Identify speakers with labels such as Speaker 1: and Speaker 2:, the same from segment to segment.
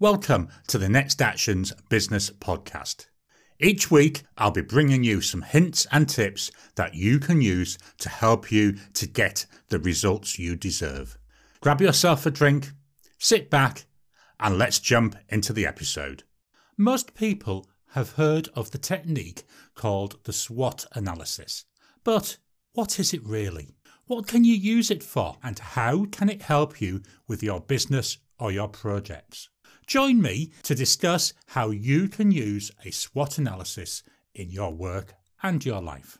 Speaker 1: Welcome to the Next Actions Business Podcast. Each week, I'll be bringing you some hints and tips that you can use to help you to get the results you deserve. Grab yourself a drink, sit back, and let's jump into the episode. Most people have heard of the technique called the SWOT analysis. But what is it really? What can you use it for? And how can it help you with your business or your projects? Join me to discuss how you can use a SWOT analysis in your work and your life.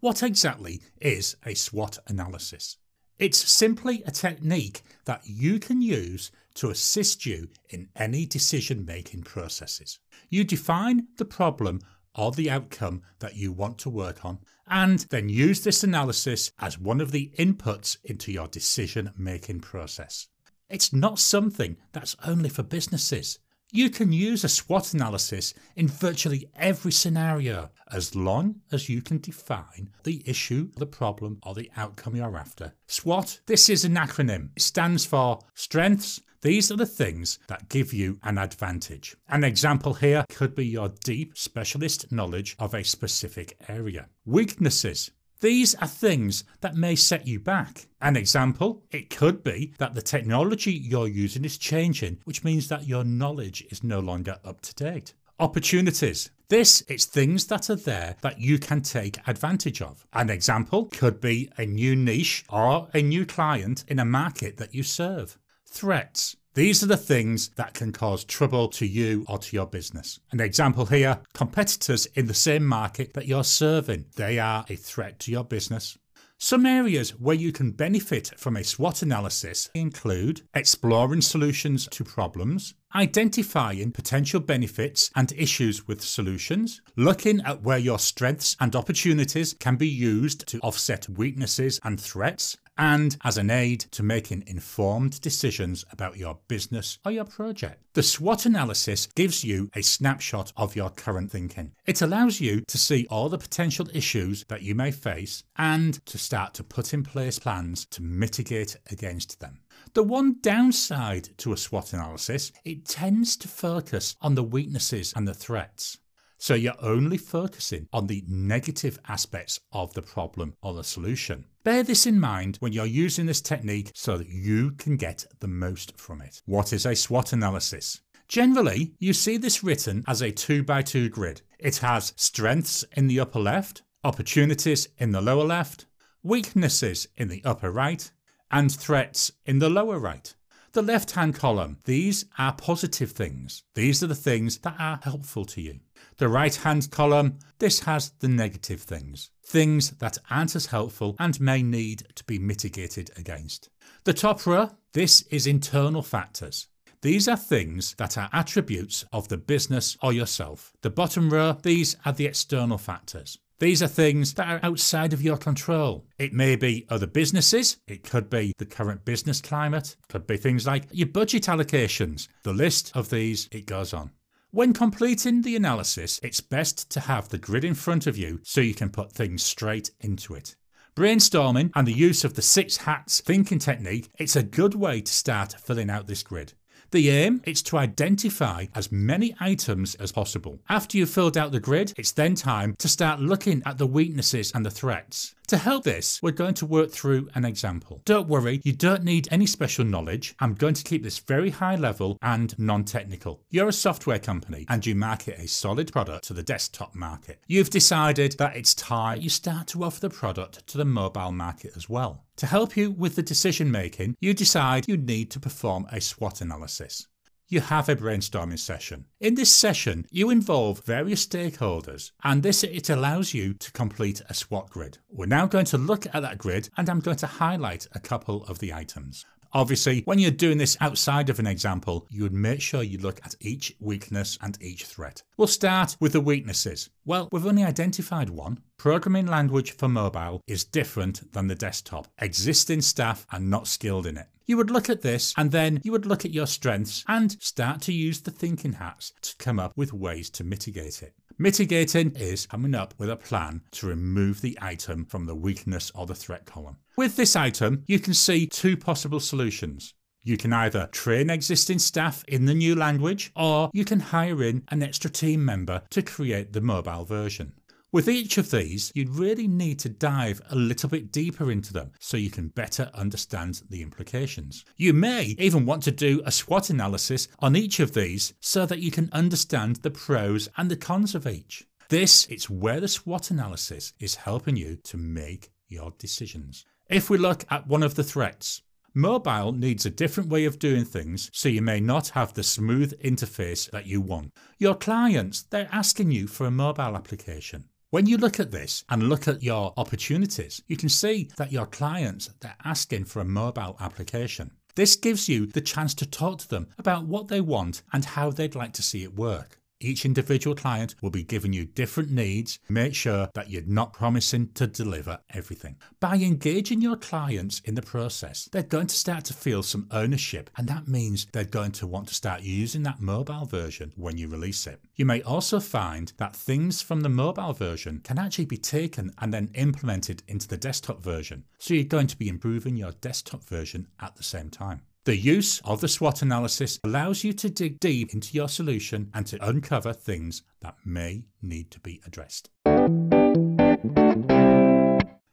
Speaker 1: What exactly is a SWOT analysis? It's simply a technique that you can use to assist you in any decision making processes. You define the problem or the outcome that you want to work on, and then use this analysis as one of the inputs into your decision making process. It's not something that's only for businesses. You can use a SWOT analysis in virtually every scenario as long as you can define the issue, the problem, or the outcome you're after. SWOT, this is an acronym. It stands for Strengths, these are the things that give you an advantage. An example here could be your deep specialist knowledge of a specific area. Weaknesses. These are things that may set you back. An example, it could be that the technology you're using is changing, which means that your knowledge is no longer up to date. Opportunities. This is things that are there that you can take advantage of. An example could be a new niche or a new client in a market that you serve. Threats. These are the things that can cause trouble to you or to your business. An example here competitors in the same market that you're serving. They are a threat to your business. Some areas where you can benefit from a SWOT analysis include exploring solutions to problems, identifying potential benefits and issues with solutions, looking at where your strengths and opportunities can be used to offset weaknesses and threats, and as an aid to making informed decisions about your business or your project. The SWOT analysis gives you a snapshot of your current thinking. It allows you to see all the potential issues that you may face and to start to put in place plans to mitigate against them. The one downside to a SWOT analysis, it tends to focus on the weaknesses and the threats. So you're only focusing on the negative aspects of the problem or the solution. Bear this in mind when you're using this technique so that you can get the most from it. What is a SWOT analysis? Generally, you see this written as a 2 by 2 grid. It has strengths in the upper left, opportunities in the lower left, weaknesses in the upper right, and threats in the lower right. The left hand column, these are positive things. These are the things that are helpful to you. The right hand column, this has the negative things, things that aren't as helpful and may need to be mitigated against. The top row, this is internal factors. These are things that are attributes of the business or yourself. The bottom row, these are the external factors. These are things that are outside of your control. It may be other businesses, it could be the current business climate, could be things like your budget allocations. The list of these, it goes on. When completing the analysis, it's best to have the grid in front of you so you can put things straight into it. Brainstorming and the use of the six hats thinking technique, it's a good way to start filling out this grid. The aim is to identify as many items as possible. After you've filled out the grid, it's then time to start looking at the weaknesses and the threats. To help this, we're going to work through an example. Don't worry, you don't need any special knowledge. I'm going to keep this very high level and non technical. You're a software company and you market a solid product to the desktop market. You've decided that it's time you start to offer the product to the mobile market as well. To help you with the decision making, you decide you need to perform a SWOT analysis. You have a brainstorming session. In this session, you involve various stakeholders, and this it allows you to complete a SWOT grid. We're now going to look at that grid, and I'm going to highlight a couple of the items. Obviously, when you're doing this outside of an example, you would make sure you look at each weakness and each threat. We'll start with the weaknesses. Well, we've only identified one. Programming language for mobile is different than the desktop. Existing staff are not skilled in it. You would look at this and then you would look at your strengths and start to use the thinking hats to come up with ways to mitigate it. Mitigating is coming up with a plan to remove the item from the weakness or the threat column. With this item, you can see two possible solutions. You can either train existing staff in the new language, or you can hire in an extra team member to create the mobile version. With each of these, you'd really need to dive a little bit deeper into them so you can better understand the implications. You may even want to do a SWOT analysis on each of these so that you can understand the pros and the cons of each. This is where the SWOT analysis is helping you to make your decisions. If we look at one of the threats, Mobile needs a different way of doing things, so you may not have the smooth interface that you want. Your clients, they're asking you for a mobile application. When you look at this and look at your opportunities, you can see that your clients, they're asking for a mobile application. This gives you the chance to talk to them about what they want and how they'd like to see it work. Each individual client will be giving you different needs. Make sure that you're not promising to deliver everything. By engaging your clients in the process, they're going to start to feel some ownership, and that means they're going to want to start using that mobile version when you release it. You may also find that things from the mobile version can actually be taken and then implemented into the desktop version. So you're going to be improving your desktop version at the same time. The use of the SWOT analysis allows you to dig deep into your solution and to uncover things that may need to be addressed.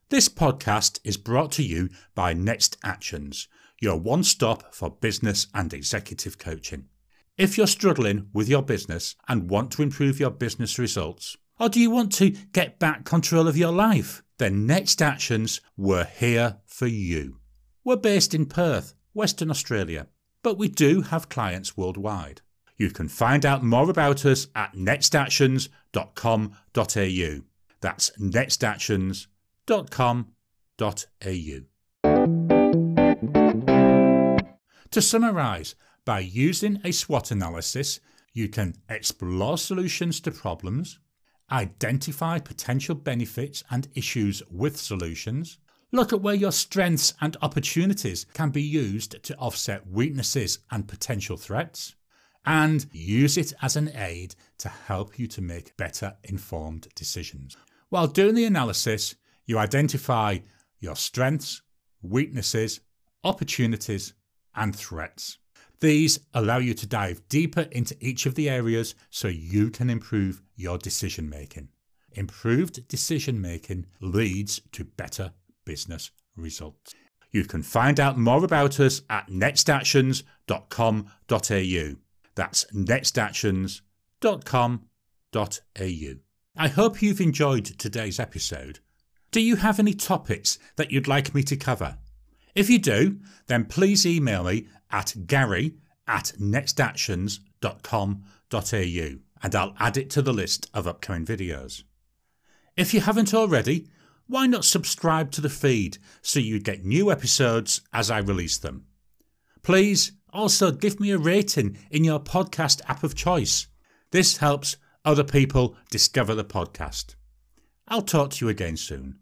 Speaker 1: This podcast is brought to you by Next Actions, your one stop for business and executive coaching. If you're struggling with your business and want to improve your business results, or do you want to get back control of your life, then Next Actions were here for you. We're based in Perth Western Australia, but we do have clients worldwide. You can find out more about us at nextactions.com.au. That's nextactions.com.au. To summarise, by using a SWOT analysis, you can explore solutions to problems, identify potential benefits and issues with solutions, Look at where your strengths and opportunities can be used to offset weaknesses and potential threats, and use it as an aid to help you to make better informed decisions. While doing the analysis, you identify your strengths, weaknesses, opportunities, and threats. These allow you to dive deeper into each of the areas so you can improve your decision making. Improved decision making leads to better business results. You can find out more about us at nextactions.com.au. That's nextactions.com.au. I hope you've enjoyed today's episode. Do you have any topics that you'd like me to cover? If you do, then please email me at gary at nextactions.com.au and I'll add it to the list of upcoming videos. If you haven't already, why not subscribe to the feed so you get new episodes as I release them? Please also give me a rating in your podcast app of choice. This helps other people discover the podcast. I'll talk to you again soon.